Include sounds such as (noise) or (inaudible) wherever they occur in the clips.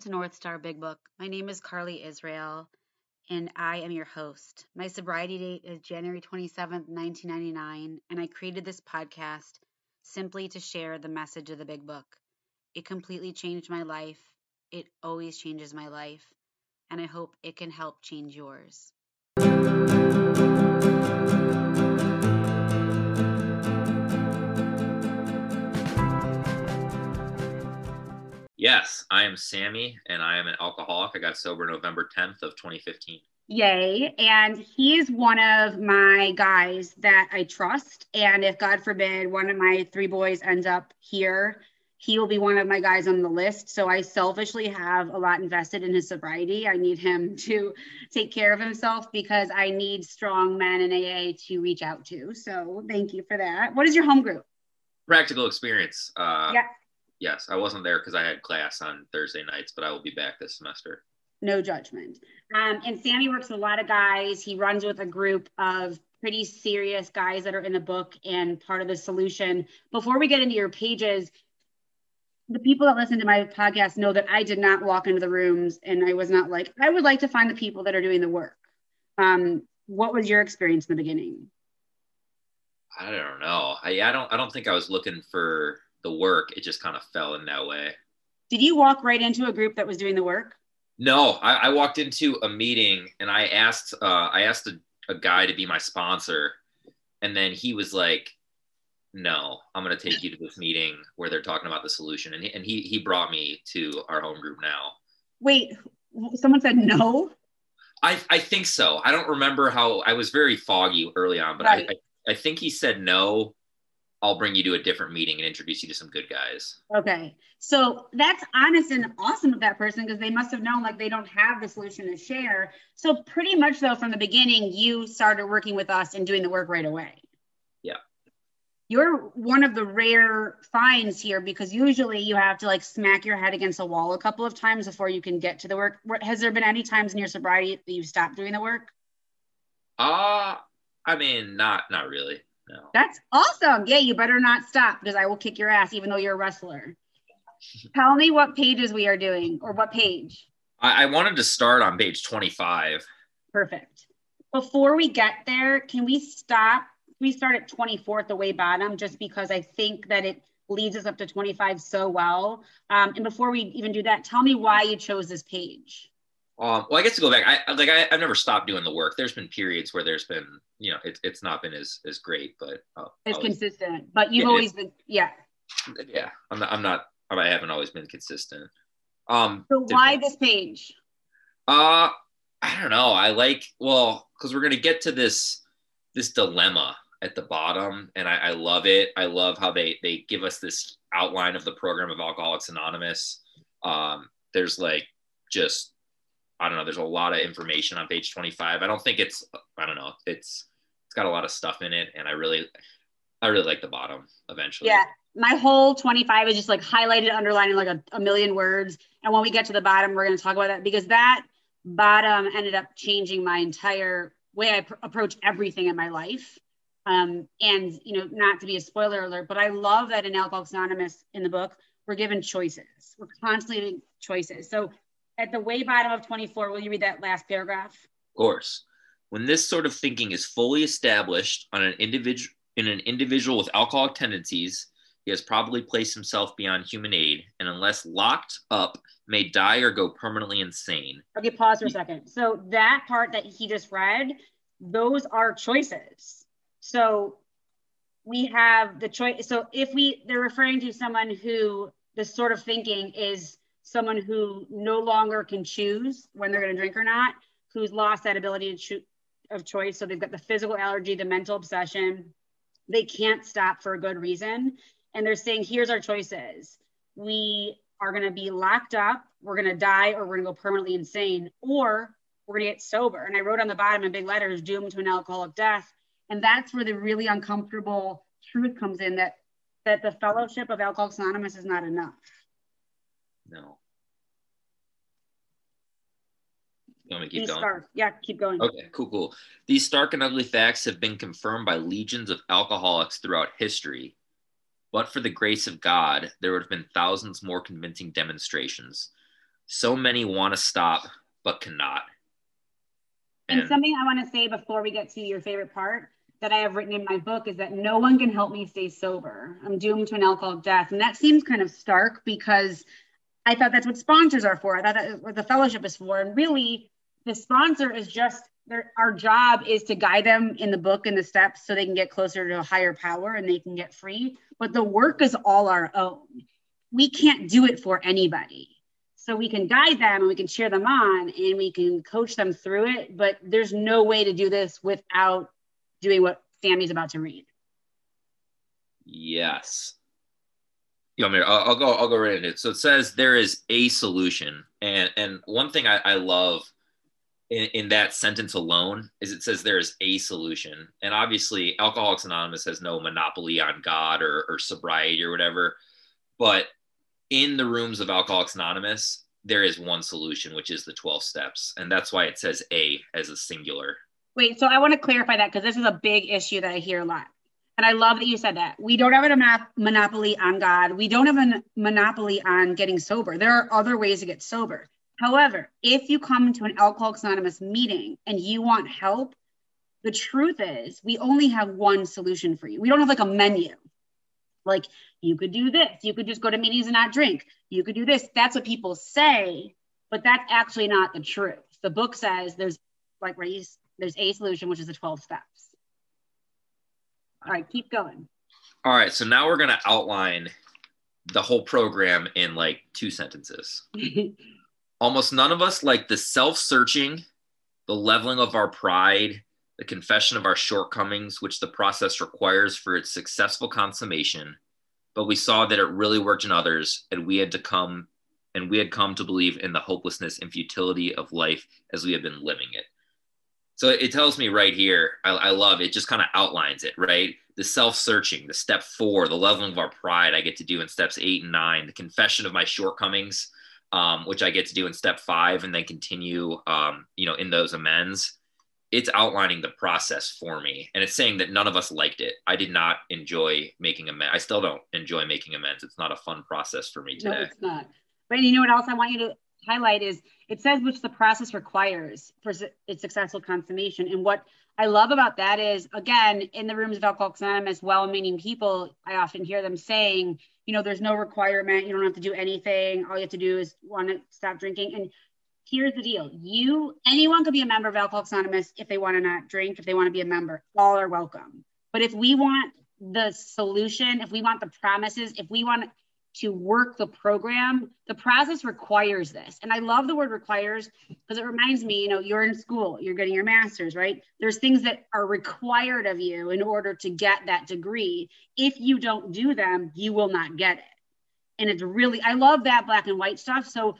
To North Star Big Book. My name is Carly Israel, and I am your host. My sobriety date is January 27th, 1999, and I created this podcast simply to share the message of the Big Book. It completely changed my life. It always changes my life, and I hope it can help change yours. Yes, I am Sammy and I am an alcoholic. I got sober November 10th of 2015. Yay. And he is one of my guys that I trust. And if God forbid one of my three boys ends up here, he will be one of my guys on the list. So I selfishly have a lot invested in his sobriety. I need him (laughs) to take care of himself because I need strong men in AA to reach out to. So thank you for that. What is your home group? Practical experience. Uh, yeah yes, I wasn't there because I had class on Thursday nights, but I will be back this semester. No judgment. Um, and Sammy works with a lot of guys. He runs with a group of pretty serious guys that are in the book and part of the solution. Before we get into your pages, the people that listen to my podcast know that I did not walk into the rooms and I was not like, I would like to find the people that are doing the work. Um, what was your experience in the beginning? I don't know. I, I don't I don't think I was looking for the work, it just kind of fell in that way. Did you walk right into a group that was doing the work? No, I, I walked into a meeting and I asked uh, I asked a, a guy to be my sponsor, and then he was like, "No, I'm going to take you to this meeting where they're talking about the solution," and he, and he he brought me to our home group now. Wait, someone said no. I, I think so. I don't remember how I was very foggy early on, but right. I, I I think he said no I'll bring you to a different meeting and introduce you to some good guys. Okay. So that's honest and awesome of that person because they must have known like they don't have the solution to share. So pretty much though from the beginning you started working with us and doing the work right away. Yeah. You're one of the rare finds here because usually you have to like smack your head against a wall a couple of times before you can get to the work. Has there been any times in your sobriety that you've stopped doing the work? Uh I mean not not really. No. That's awesome. Yeah, you better not stop because I will kick your ass even though you're a wrestler. (laughs) Tell me what pages we are doing or what page. I, I wanted to start on page 25. Perfect. Before we get there, can we stop? We start at 24 at the way bottom just because I think that it leads us up to 25 so well. Um, and before we even do that, tell me why you chose this page. Um, well, I guess to go back, I like I, have never stopped doing the work. There's been periods where there's been, you know, it's it's not been as as great, but uh, it's consistent. But you've yeah, always been, yeah. Yeah, I'm not. I'm not. I haven't always been consistent. Um. So why this page? Uh, I don't know. I like well because we're gonna get to this this dilemma at the bottom, and I, I love it. I love how they they give us this outline of the program of Alcoholics Anonymous. Um, there's like just I don't know. There's a lot of information on page 25. I don't think it's. I don't know. It's it's got a lot of stuff in it, and I really, I really like the bottom. Eventually. Yeah, my whole 25 is just like highlighted, underlining like a, a million words. And when we get to the bottom, we're going to talk about that because that bottom ended up changing my entire way I pr- approach everything in my life. Um, and you know, not to be a spoiler alert, but I love that in Alcoholics Anonymous in the book, we're given choices. We're constantly choices. So at the way bottom of 24, will you read that last paragraph? Of course. When this sort of thinking is fully established on an individual in an individual with alcoholic tendencies, he has probably placed himself beyond human aid and unless locked up may die or go permanently insane. Okay, pause for a second. So that part that he just read, those are choices. So we have the choice. So if we they're referring to someone who the sort of thinking is someone who no longer can choose when they're going to drink or not, who's lost that ability to choose of choice. So they've got the physical allergy, the mental obsession. They can't stop for a good reason. And they're saying, here's our choices. We are going to be locked up, we're going to die, or we're going to go permanently insane, or we're going to get sober. And I wrote on the bottom in big letters, doomed to an alcoholic death. And that's where the really uncomfortable truth comes in that that the fellowship of Alcoholics Anonymous is not enough. No. You want me to keep These going? Stark. Yeah, keep going. Okay, cool, cool. These stark and ugly facts have been confirmed by legions of alcoholics throughout history. But for the grace of God, there would have been thousands more convincing demonstrations. So many want to stop but cannot. And, and something I want to say before we get to your favorite part that I have written in my book is that no one can help me stay sober. I'm doomed to an alcoholic death. And that seems kind of stark because I thought that's what sponsors are for. I thought that what the fellowship is for. And really, the sponsor is just their, our job is to guide them in the book and the steps so they can get closer to a higher power and they can get free. But the work is all our own. We can't do it for anybody. So we can guide them and we can cheer them on and we can coach them through it. But there's no way to do this without doing what Sammy's about to read. Yes. You to, I'll, I'll, go, I'll go right into it. So it says there is a solution. And, and one thing I, I love in, in that sentence alone is it says there is a solution. And obviously Alcoholics Anonymous has no monopoly on God or, or sobriety or whatever. But in the rooms of Alcoholics Anonymous, there is one solution, which is the 12 steps. And that's why it says a as a singular Wait, so I want to clarify that because this is a big issue that I hear a lot. And I love that you said that. We don't have a monopoly on God. We don't have a monopoly on getting sober. There are other ways to get sober. However, if you come to an Alcoholics Anonymous meeting and you want help, the truth is we only have one solution for you. We don't have like a menu. Like you could do this, you could just go to meetings and not drink. You could do this. That's what people say, but that's actually not the truth. The book says there's like Ray's there's a solution, which is the 12 steps. All right, keep going. All right, so now we're going to outline the whole program in like two sentences. (laughs) Almost none of us like the self searching, the leveling of our pride, the confession of our shortcomings, which the process requires for its successful consummation. But we saw that it really worked in others, and we had to come and we had come to believe in the hopelessness and futility of life as we have been living it. So it tells me right here, I, I love it, just kind of outlines it, right? The self searching, the step four, the leveling of our pride, I get to do in steps eight and nine, the confession of my shortcomings, um, which I get to do in step five, and then continue, um, you know, in those amends. It's outlining the process for me. And it's saying that none of us liked it. I did not enjoy making amends. I still don't enjoy making amends. It's not a fun process for me today. No, it's not. But you know what else I want you to highlight is it says which the process requires for its successful consummation. And what I love about that is, again, in the rooms of Alcoholics Anonymous, well-meaning people, I often hear them saying, you know, there's no requirement. You don't have to do anything. All you have to do is want to stop drinking. And here's the deal: you, anyone could be a member of Alcoholics Anonymous if they want to not drink. If they want to be a member, all are welcome. But if we want the solution, if we want the promises, if we want to work the program, the process requires this. And I love the word requires because it reminds me, you know, you're in school, you're getting your master's, right? There's things that are required of you in order to get that degree. If you don't do them, you will not get it. And it's really, I love that black and white stuff. So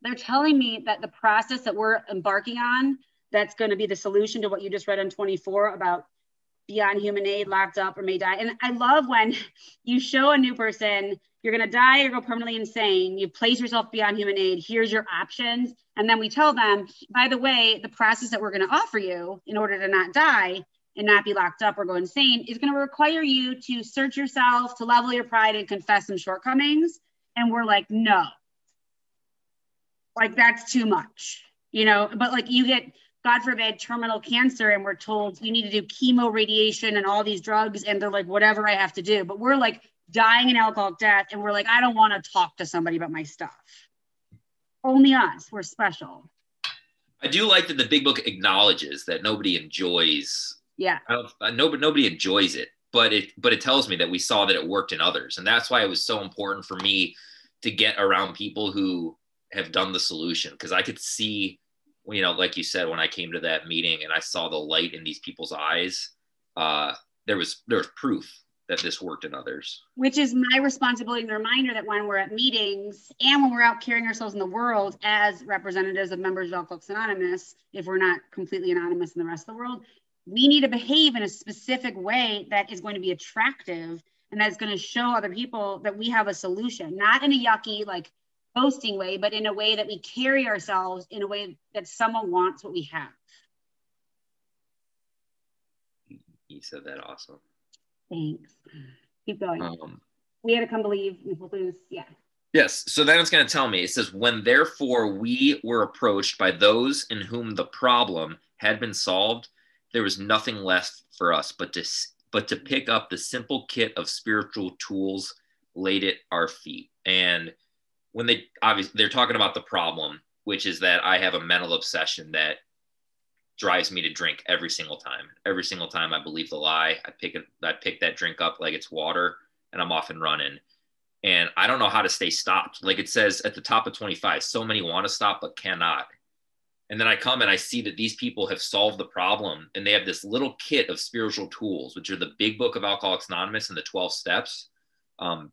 they're telling me that the process that we're embarking on, that's going to be the solution to what you just read on 24 about beyond human aid, locked up, or may die. And I love when you show a new person you're going to die or go permanently insane. You place yourself beyond human aid. Here's your options. And then we tell them, by the way, the process that we're going to offer you in order to not die and not be locked up or go insane is going to require you to search yourself, to level your pride and confess some shortcomings. And we're like, no, like that's too much, you know, but like you get, God forbid, terminal cancer, and we're told you need to do chemo, radiation, and all these drugs. And they're like, whatever I have to do. But we're like, dying an alcoholic death and we're like i don't want to talk to somebody about my stuff only us we're special i do like that the big book acknowledges that nobody enjoys yeah uh, nobody nobody enjoys it but it but it tells me that we saw that it worked in others and that's why it was so important for me to get around people who have done the solution because i could see you know like you said when i came to that meeting and i saw the light in these people's eyes uh there was there was proof that this worked in others. Which is my responsibility and reminder that when we're at meetings and when we're out carrying ourselves in the world as representatives of members of Alcoholics Anonymous, if we're not completely anonymous in the rest of the world, we need to behave in a specific way that is going to be attractive and that's going to show other people that we have a solution, not in a yucky, like boasting way, but in a way that we carry ourselves in a way that someone wants what we have. You said that awesome. Thanks. Keep going. Um, we had to come believe in Footloose. Yeah. Yes. So then it's going to tell me it says, when therefore we were approached by those in whom the problem had been solved, there was nothing left for us but to, but to pick up the simple kit of spiritual tools laid at our feet. And when they obviously they're talking about the problem, which is that I have a mental obsession that drives me to drink every single time. Every single time I believe the lie, I pick it, I pick that drink up like it's water, and I'm off and running. And I don't know how to stay stopped. Like it says at the top of 25, so many want to stop but cannot. And then I come and I see that these people have solved the problem, and they have this little kit of spiritual tools, which are the Big Book of Alcoholics Anonymous and the 12 Steps. Um,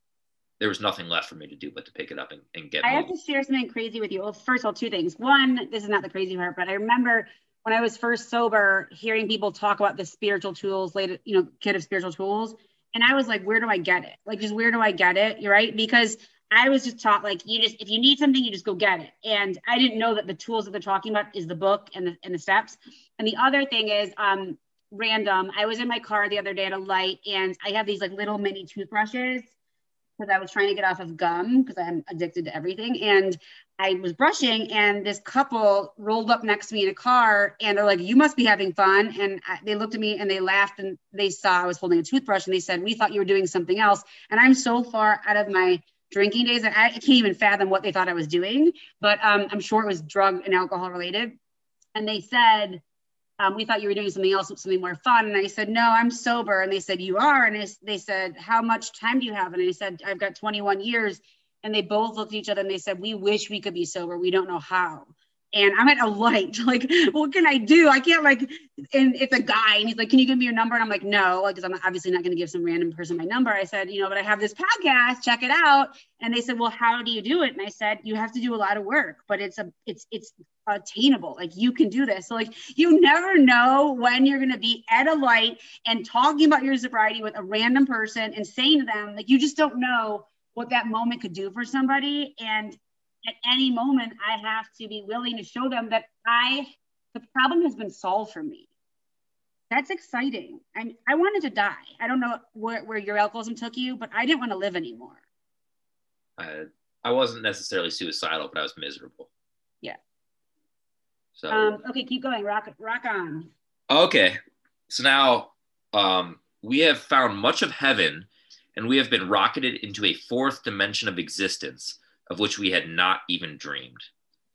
there was nothing left for me to do but to pick it up and, and get. I moving. have to share something crazy with you. Well, first of all, two things. One, this is not the crazy part, but I remember when I was first sober, hearing people talk about the spiritual tools, later, you know, kit of spiritual tools, and I was like, where do I get it? Like, just where do I get it? You're right, because I was just taught like you just if you need something, you just go get it. And I didn't know that the tools that they're talking about is the book and the and the steps. And the other thing is um random. I was in my car the other day at a light and I have these like little mini toothbrushes because I was trying to get off of gum because I'm addicted to everything. And I was brushing, and this couple rolled up next to me in a car, and they're like, "You must be having fun." And I, they looked at me and they laughed, and they saw I was holding a toothbrush, and they said, "We thought you were doing something else." And I'm so far out of my drinking days that I can't even fathom what they thought I was doing. But um, I'm sure it was drug and alcohol related. And they said, um, we thought you were doing something else, something more fun. And I said, no, I'm sober. And they said, you are. And they said, how much time do you have? And I said, I've got 21 years. And they both looked at each other and they said, we wish we could be sober. We don't know how and I'm at a light. (laughs) Like, what can I do? I can't like, and it's a guy, and he's like, "Can you give me your number?" And I'm like, "No," because I'm obviously not going to give some random person my number. I said, "You know, but I have this podcast. Check it out." And they said, "Well, how do you do it?" And I said, "You have to do a lot of work, but it's a, it's, it's attainable. Like you can do this. So like, you never know when you're going to be at a light and talking about your sobriety with a random person and saying to them, like, you just don't know." what that moment could do for somebody and at any moment I have to be willing to show them that I the problem has been solved for me. That's exciting. I I wanted to die. I don't know where, where your alcoholism took you, but I didn't want to live anymore. I I wasn't necessarily suicidal, but I was miserable. Yeah. So um, okay, keep going. Rock rock on. Okay. So now um, we have found much of heaven and we have been rocketed into a fourth dimension of existence of which we had not even dreamed.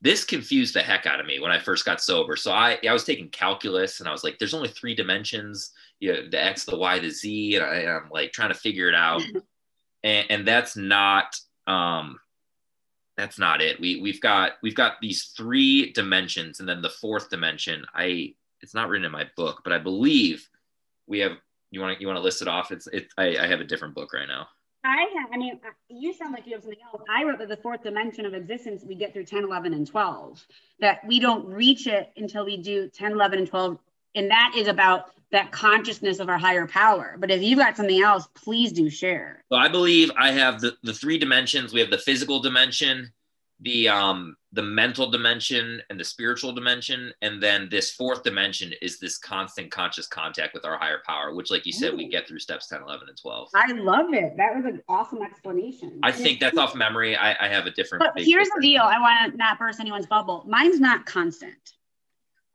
This confused the heck out of me when I first got sober. So I, I was taking calculus and I was like, there's only three dimensions, you know, the X, the Y, the Z. And I, am like trying to figure it out. (laughs) and, and that's not, um, that's not it. We, we've got, we've got these three dimensions and then the fourth dimension, I, it's not written in my book, but I believe we have, you want to, you want to list it off? It's, it, I, I have a different book right now. I have, I mean, you sound like you have something else. I wrote that the fourth dimension of existence we get through 10, 11, and 12, that we don't reach it until we do 10, 11, and 12. And that is about that consciousness of our higher power. But if you've got something else, please do share. So I believe I have the, the three dimensions. We have the physical dimension, the um the mental dimension and the spiritual dimension. And then this fourth dimension is this constant conscious contact with our higher power which like you said we get through steps 10 11 and 12 i love it. That was an awesome explanation. I think that's off memory. I, I have a different but here's the deal. I want to not burst anyone's bubble. Mine's not constant.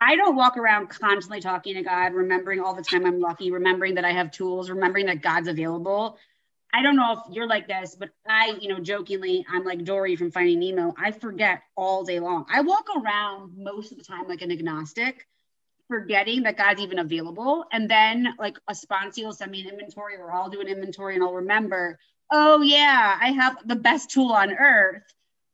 I don't walk around constantly talking to God, remembering all the time I'm lucky, remembering that I have tools, remembering that God's available. I don't know if you're like this, but I, you know, jokingly, I'm like Dory from Finding Nemo. I forget all day long. I walk around most of the time like an agnostic, forgetting that God's even available. And then like a sponsor will send me an inventory, or I'll do an inventory and I'll remember, oh yeah, I have the best tool on earth,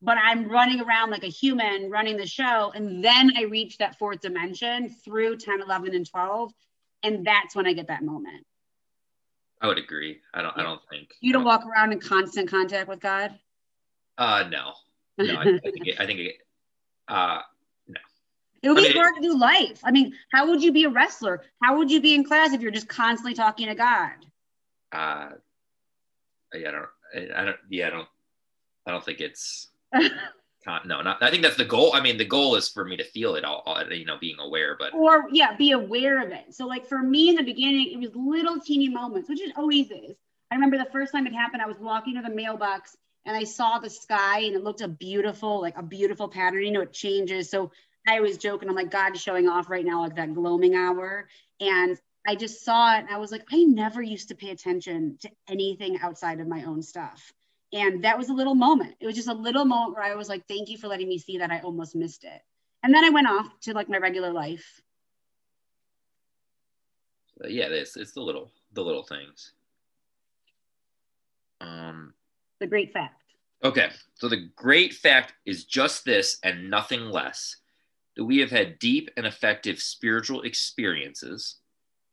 but I'm running around like a human running the show. And then I reach that fourth dimension through 10, 11, and 12. And that's when I get that moment. I would agree. I don't. I don't think you don't, walk around in constant contact with God. Uh, no, no. I, I (laughs) think. It, I think. It, uh, no. It would be mean, hard to do life. I mean, how would you be a wrestler? How would you be in class if you're just constantly talking to God? Uh, yeah, I don't. I, I don't. Yeah, I don't. I don't think it's. (laughs) no, not. I think that's the goal. I mean, the goal is for me to feel it all, all, you know, being aware, but or yeah, be aware of it. So like for me in the beginning, it was little teeny moments, which it always is. I remember the first time it happened, I was walking to the mailbox and I saw the sky and it looked a beautiful, like a beautiful pattern. You know, it changes. So I was joking, I'm like, God is showing off right now, like that gloaming hour. And I just saw it and I was like, I never used to pay attention to anything outside of my own stuff. And that was a little moment. It was just a little moment where I was like, thank you for letting me see that I almost missed it. And then I went off to like my regular life. Yeah, it's it's the little the little things. Um the great fact. Okay. So the great fact is just this and nothing less that we have had deep and effective spiritual experiences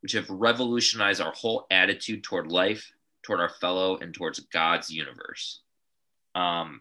which have revolutionized our whole attitude toward life, toward our fellow, and towards God's universe. Um,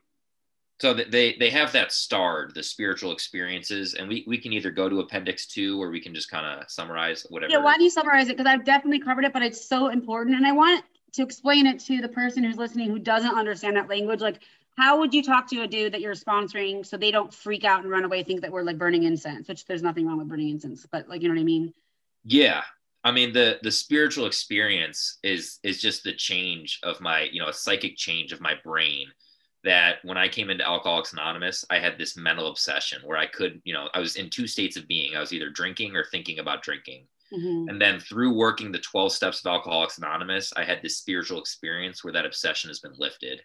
so they they have that starred the spiritual experiences, and we we can either go to Appendix Two or we can just kind of summarize whatever. Yeah, why don't you summarize it? Because I've definitely covered it, but it's so important, and I want to explain it to the person who's listening who doesn't understand that language. Like, how would you talk to a dude that you're sponsoring so they don't freak out and run away, think that we're like burning incense? Which there's nothing wrong with burning incense, but like you know what I mean? Yeah, I mean the the spiritual experience is is just the change of my you know a psychic change of my brain that when I came into Alcoholics Anonymous I had this mental obsession where I could you know I was in two states of being. I was either drinking or thinking about drinking. Mm-hmm. and then through working the 12 steps of Alcoholics Anonymous I had this spiritual experience where that obsession has been lifted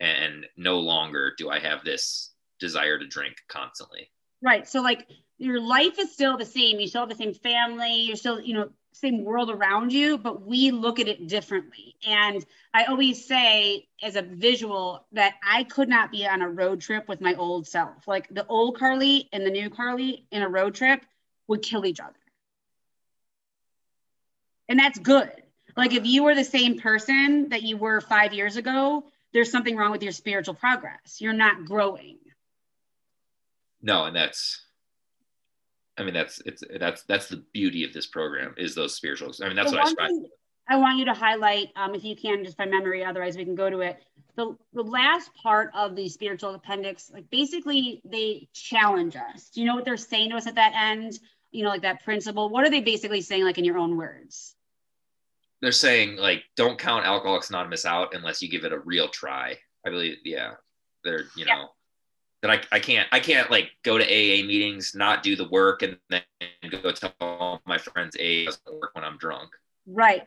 and no longer do I have this desire to drink constantly. Right. So like your life is still the same. You still have the same family. You're still you know same world around you, but we look at it differently. And I always say, as a visual, that I could not be on a road trip with my old self. Like the old Carly and the new Carly in a road trip would kill each other. And that's good. Like if you were the same person that you were five years ago, there's something wrong with your spiritual progress. You're not growing. No, and that's I mean, that's it's that's that's the beauty of this program is those spirituals. I mean, that's the what I strive. I want you to highlight, um, if you can, just by memory. Otherwise, we can go to it. The the last part of the spiritual appendix, like basically, they challenge us. Do you know what they're saying to us at that end? You know, like that principle. What are they basically saying, like in your own words? They're saying like, don't count Alcoholics Anonymous out unless you give it a real try. I believe, yeah. They're you know. That I, I can't I can't like go to AA meetings, not do the work, and then go tell all my friends AA doesn't work when I'm drunk. Right.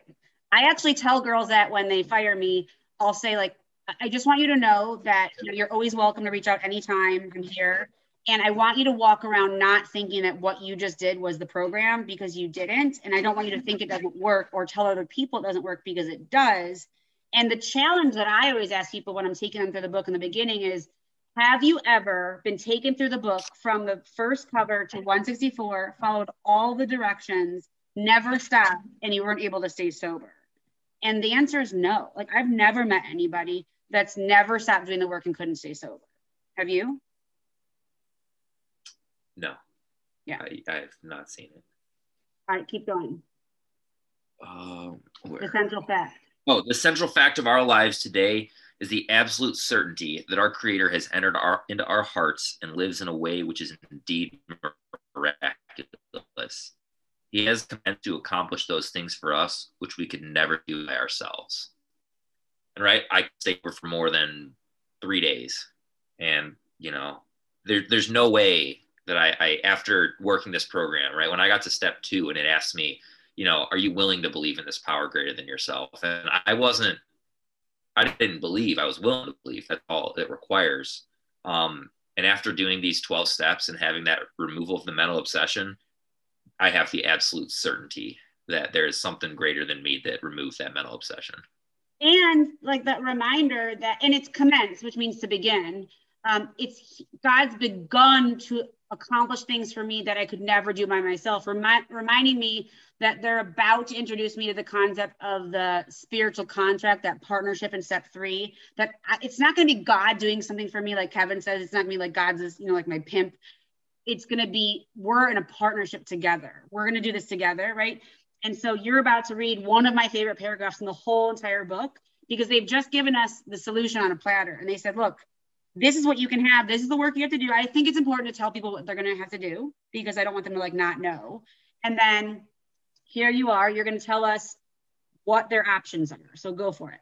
I actually tell girls that when they fire me, I'll say like, I just want you to know that you know, you're always welcome to reach out anytime. I'm here. And I want you to walk around not thinking that what you just did was the program because you didn't. And I don't want you to think it doesn't work or tell other people it doesn't work because it does. And the challenge that I always ask people when I'm taking them through the book in the beginning is have you ever been taken through the book from the first cover to 164, followed all the directions, never stopped, and you weren't able to stay sober? And the answer is no. Like, I've never met anybody that's never stopped doing the work and couldn't stay sober. Have you? No. Yeah. I, have not seen it. All right, keep going. Um, the central fact. Oh, the central fact of our lives today is the absolute certainty that our Creator has entered our, into our hearts and lives in a way which is indeed miraculous. He has come to accomplish those things for us, which we could never do by ourselves. And right, I stayed for more than three days, and you know, there, there's no way that I, I, after working this program, right, when I got to step two, and it asked me, you know, are you willing to believe in this power greater than yourself? And I wasn't I didn't believe. I was willing to believe. That's all it requires. Um, and after doing these 12 steps and having that removal of the mental obsession, I have the absolute certainty that there is something greater than me that removes that mental obsession. And like that reminder that, and it's commence, which means to begin. Um, it's God's begun to accomplish things for me that I could never do by myself, remi- reminding me that they're about to introduce me to the concept of the spiritual contract, that partnership in step three. That I, it's not going to be God doing something for me, like Kevin says. It's not going to be like God's, this, you know, like my pimp. It's going to be we're in a partnership together. We're going to do this together, right? And so you're about to read one of my favorite paragraphs in the whole entire book because they've just given us the solution on a platter, and they said, look. This is what you can have. This is the work you have to do. I think it's important to tell people what they're going to have to do because I don't want them to like not know. And then here you are. You're going to tell us what their options are. So go for it.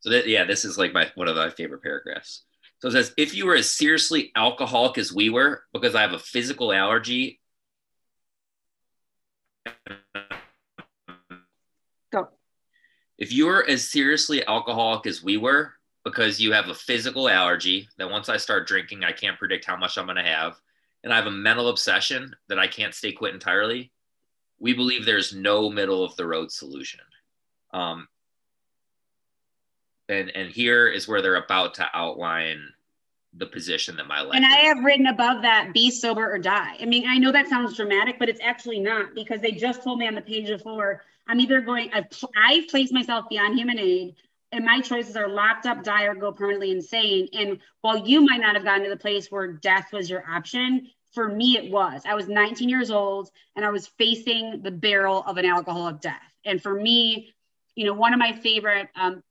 So that yeah, this is like my one of my favorite paragraphs. So it says, if you were as seriously alcoholic as we were, because I have a physical allergy. Go. If you were as seriously alcoholic as we were, because you have a physical allergy that once I start drinking, I can't predict how much I'm going to have, and I have a mental obsession that I can't stay quit entirely, we believe there's no middle of the road solution. Um, and and here is where they're about to outline the position that my life. And I have written above that: be sober or die. I mean, I know that sounds dramatic, but it's actually not because they just told me on the page before I'm either going. I've I've placed myself beyond human aid. And my choices are locked up, die, or go permanently insane. And while you might not have gotten to the place where death was your option, for me it was. I was 19 years old and I was facing the barrel of an alcoholic death. And for me, you know, one of my favorite um,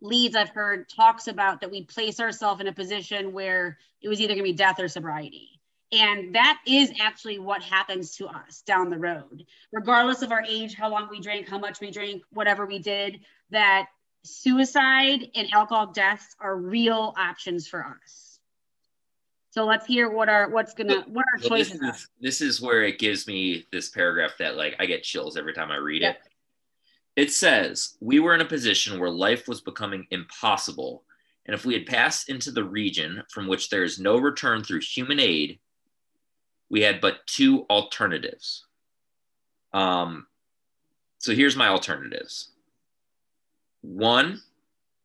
leads I've heard talks about that we place ourselves in a position where it was either going to be death or sobriety. And that is actually what happens to us down the road, regardless of our age, how long we drank, how much we drank, whatever we did, that suicide and alcohol deaths are real options for us. So let's hear what our what's gonna what our choices this is, This is where it gives me this paragraph that like I get chills every time I read it. It says, We were in a position where life was becoming impossible. And if we had passed into the region from which there is no return through human aid, we had but two alternatives. Um, so here's my alternatives. One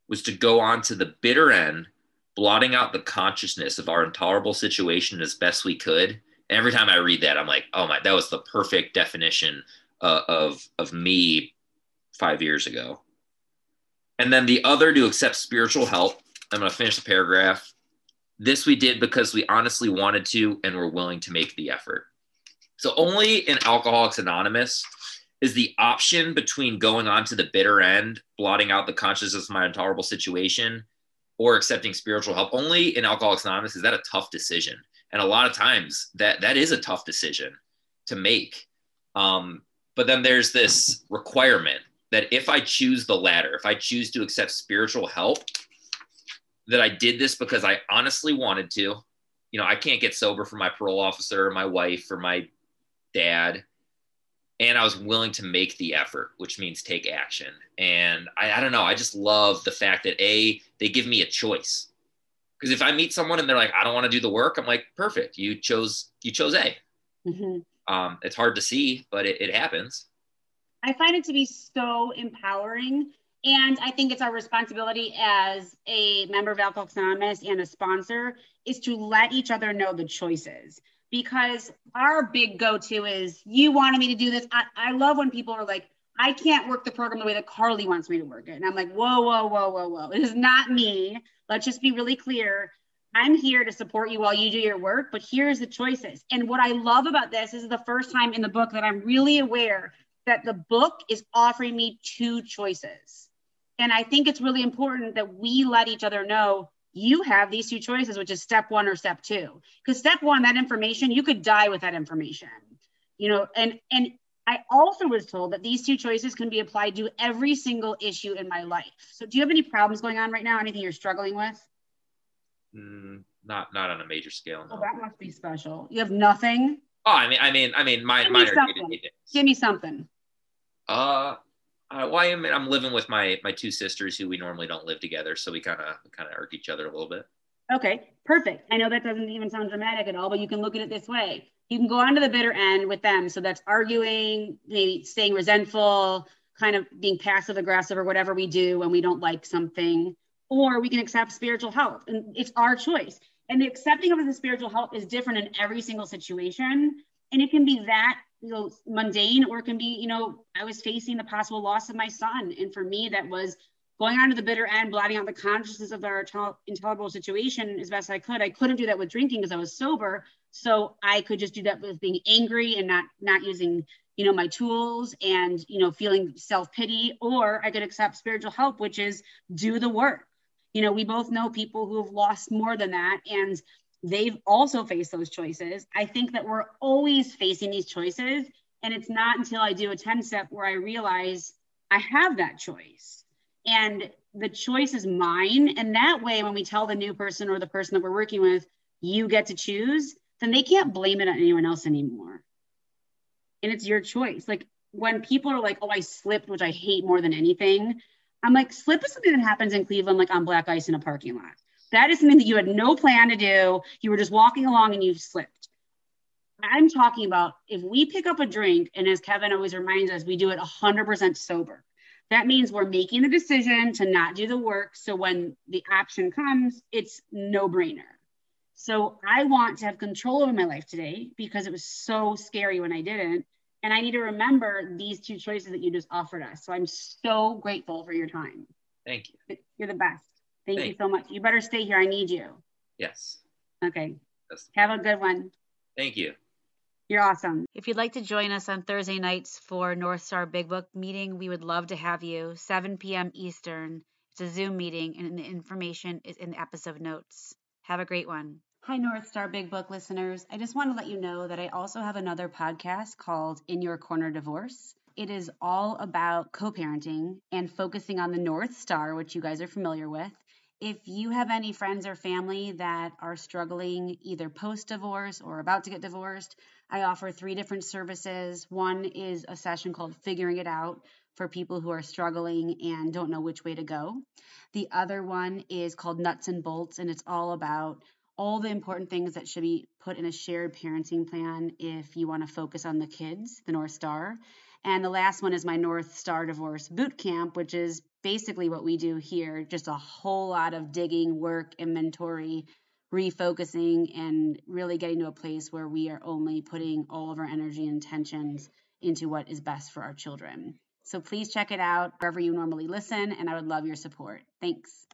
was to go on to the bitter end, blotting out the consciousness of our intolerable situation as best we could. And every time I read that, I'm like, oh my, that was the perfect definition uh, of of me five years ago. And then the other to accept spiritual help. I'm going to finish the paragraph. This we did because we honestly wanted to and were willing to make the effort. So, only in Alcoholics Anonymous is the option between going on to the bitter end, blotting out the consciousness of my intolerable situation, or accepting spiritual help. Only in Alcoholics Anonymous is that a tough decision. And a lot of times that that is a tough decision to make. Um, but then there's this requirement that if I choose the latter, if I choose to accept spiritual help, that I did this because I honestly wanted to. You know, I can't get sober for my parole officer, my wife, or my dad. And I was willing to make the effort, which means take action. And I, I don't know, I just love the fact that A, they give me a choice. Because if I meet someone and they're like, I don't want to do the work, I'm like, perfect. You chose, you chose A. Mm-hmm. Um, it's hard to see, but it, it happens. I find it to be so empowering. And I think it's our responsibility as a member of Alcoholics Anonymous and a sponsor is to let each other know the choices. Because our big go to is, you wanted me to do this. I, I love when people are like, I can't work the program the way that Carly wants me to work it. And I'm like, whoa, whoa, whoa, whoa, whoa. It is not me. Let's just be really clear. I'm here to support you while you do your work, but here's the choices. And what I love about this, this is the first time in the book that I'm really aware that the book is offering me two choices. And I think it's really important that we let each other know you have these two choices, which is step one or step two. Because step one, that information, you could die with that information. You know, and and I also was told that these two choices can be applied to every single issue in my life. So do you have any problems going on right now? Anything you're struggling with? Mm, not not on a major scale. No. Well, that must be special. You have nothing. Oh, I mean, I mean, I mean, mine, mine are Give me something. Uh, uh, well, I mean, I'm living with my my two sisters who we normally don't live together, so we kind of kind of irk each other a little bit. Okay, perfect. I know that doesn't even sound dramatic at all, but you can look at it this way. You can go on to the bitter end with them. So that's arguing, maybe staying resentful, kind of being passive aggressive or whatever we do when we don't like something, or we can accept spiritual help. And it's our choice. And the accepting of the spiritual help is different in every single situation. And it can be that you know mundane or it can be you know i was facing the possible loss of my son. And for me that was going on to the bitter end blotting out the consciousness of our intolerable situation as best i could. I couldn't do that with drinking because i was sober. So i could just do that with being angry and not not using you know my tools and you know feeling self-pity. Or i could accept spiritual help which is do the work. You know we both know people who have lost more than that. And they've also faced those choices. I think that we're always facing these choices. And it's not until I do a 10 step where I realize I have that choice. And the choice is mine. And that way, when we tell the new person or the person that we're working with, you get to choose, then they can't blame it on anyone else anymore. And it's your choice. Like when people are like, oh, I slipped, which I hate more than anything, I'm like, slip is something that happens in Cleveland, like on black ice in a parking lot. That is something that you had no plan to do. You were just walking along and you slipped. I'm talking about if we pick up a drink, and as Kevin always reminds us, we do it 100% sober. That means we're making the decision to not do the work. So when the option comes, it's no brainer. So I want to have control over my life today because it was so scary when I didn't. And I need to remember these two choices that you just offered us. So I'm so grateful for your time. Thank you. You're the best. Thank, Thank you so much. You better stay here. I need you. Yes. Okay. Have a good one. Thank you. You're awesome. If you'd like to join us on Thursday nights for North Star Big Book meeting, we would love to have you. 7 p.m. Eastern. It's a Zoom meeting, and the information is in the episode notes. Have a great one. Hi, North Star Big Book listeners. I just want to let you know that I also have another podcast called In Your Corner Divorce. It is all about co parenting and focusing on the North Star, which you guys are familiar with. If you have any friends or family that are struggling either post divorce or about to get divorced, I offer three different services. One is a session called Figuring It Out for people who are struggling and don't know which way to go. The other one is called Nuts and Bolts, and it's all about all the important things that should be put in a shared parenting plan if you want to focus on the kids, the North Star. And the last one is my North Star Divorce Boot Camp, which is basically what we do here just a whole lot of digging, work, inventory, refocusing, and really getting to a place where we are only putting all of our energy and intentions into what is best for our children. So please check it out wherever you normally listen, and I would love your support. Thanks.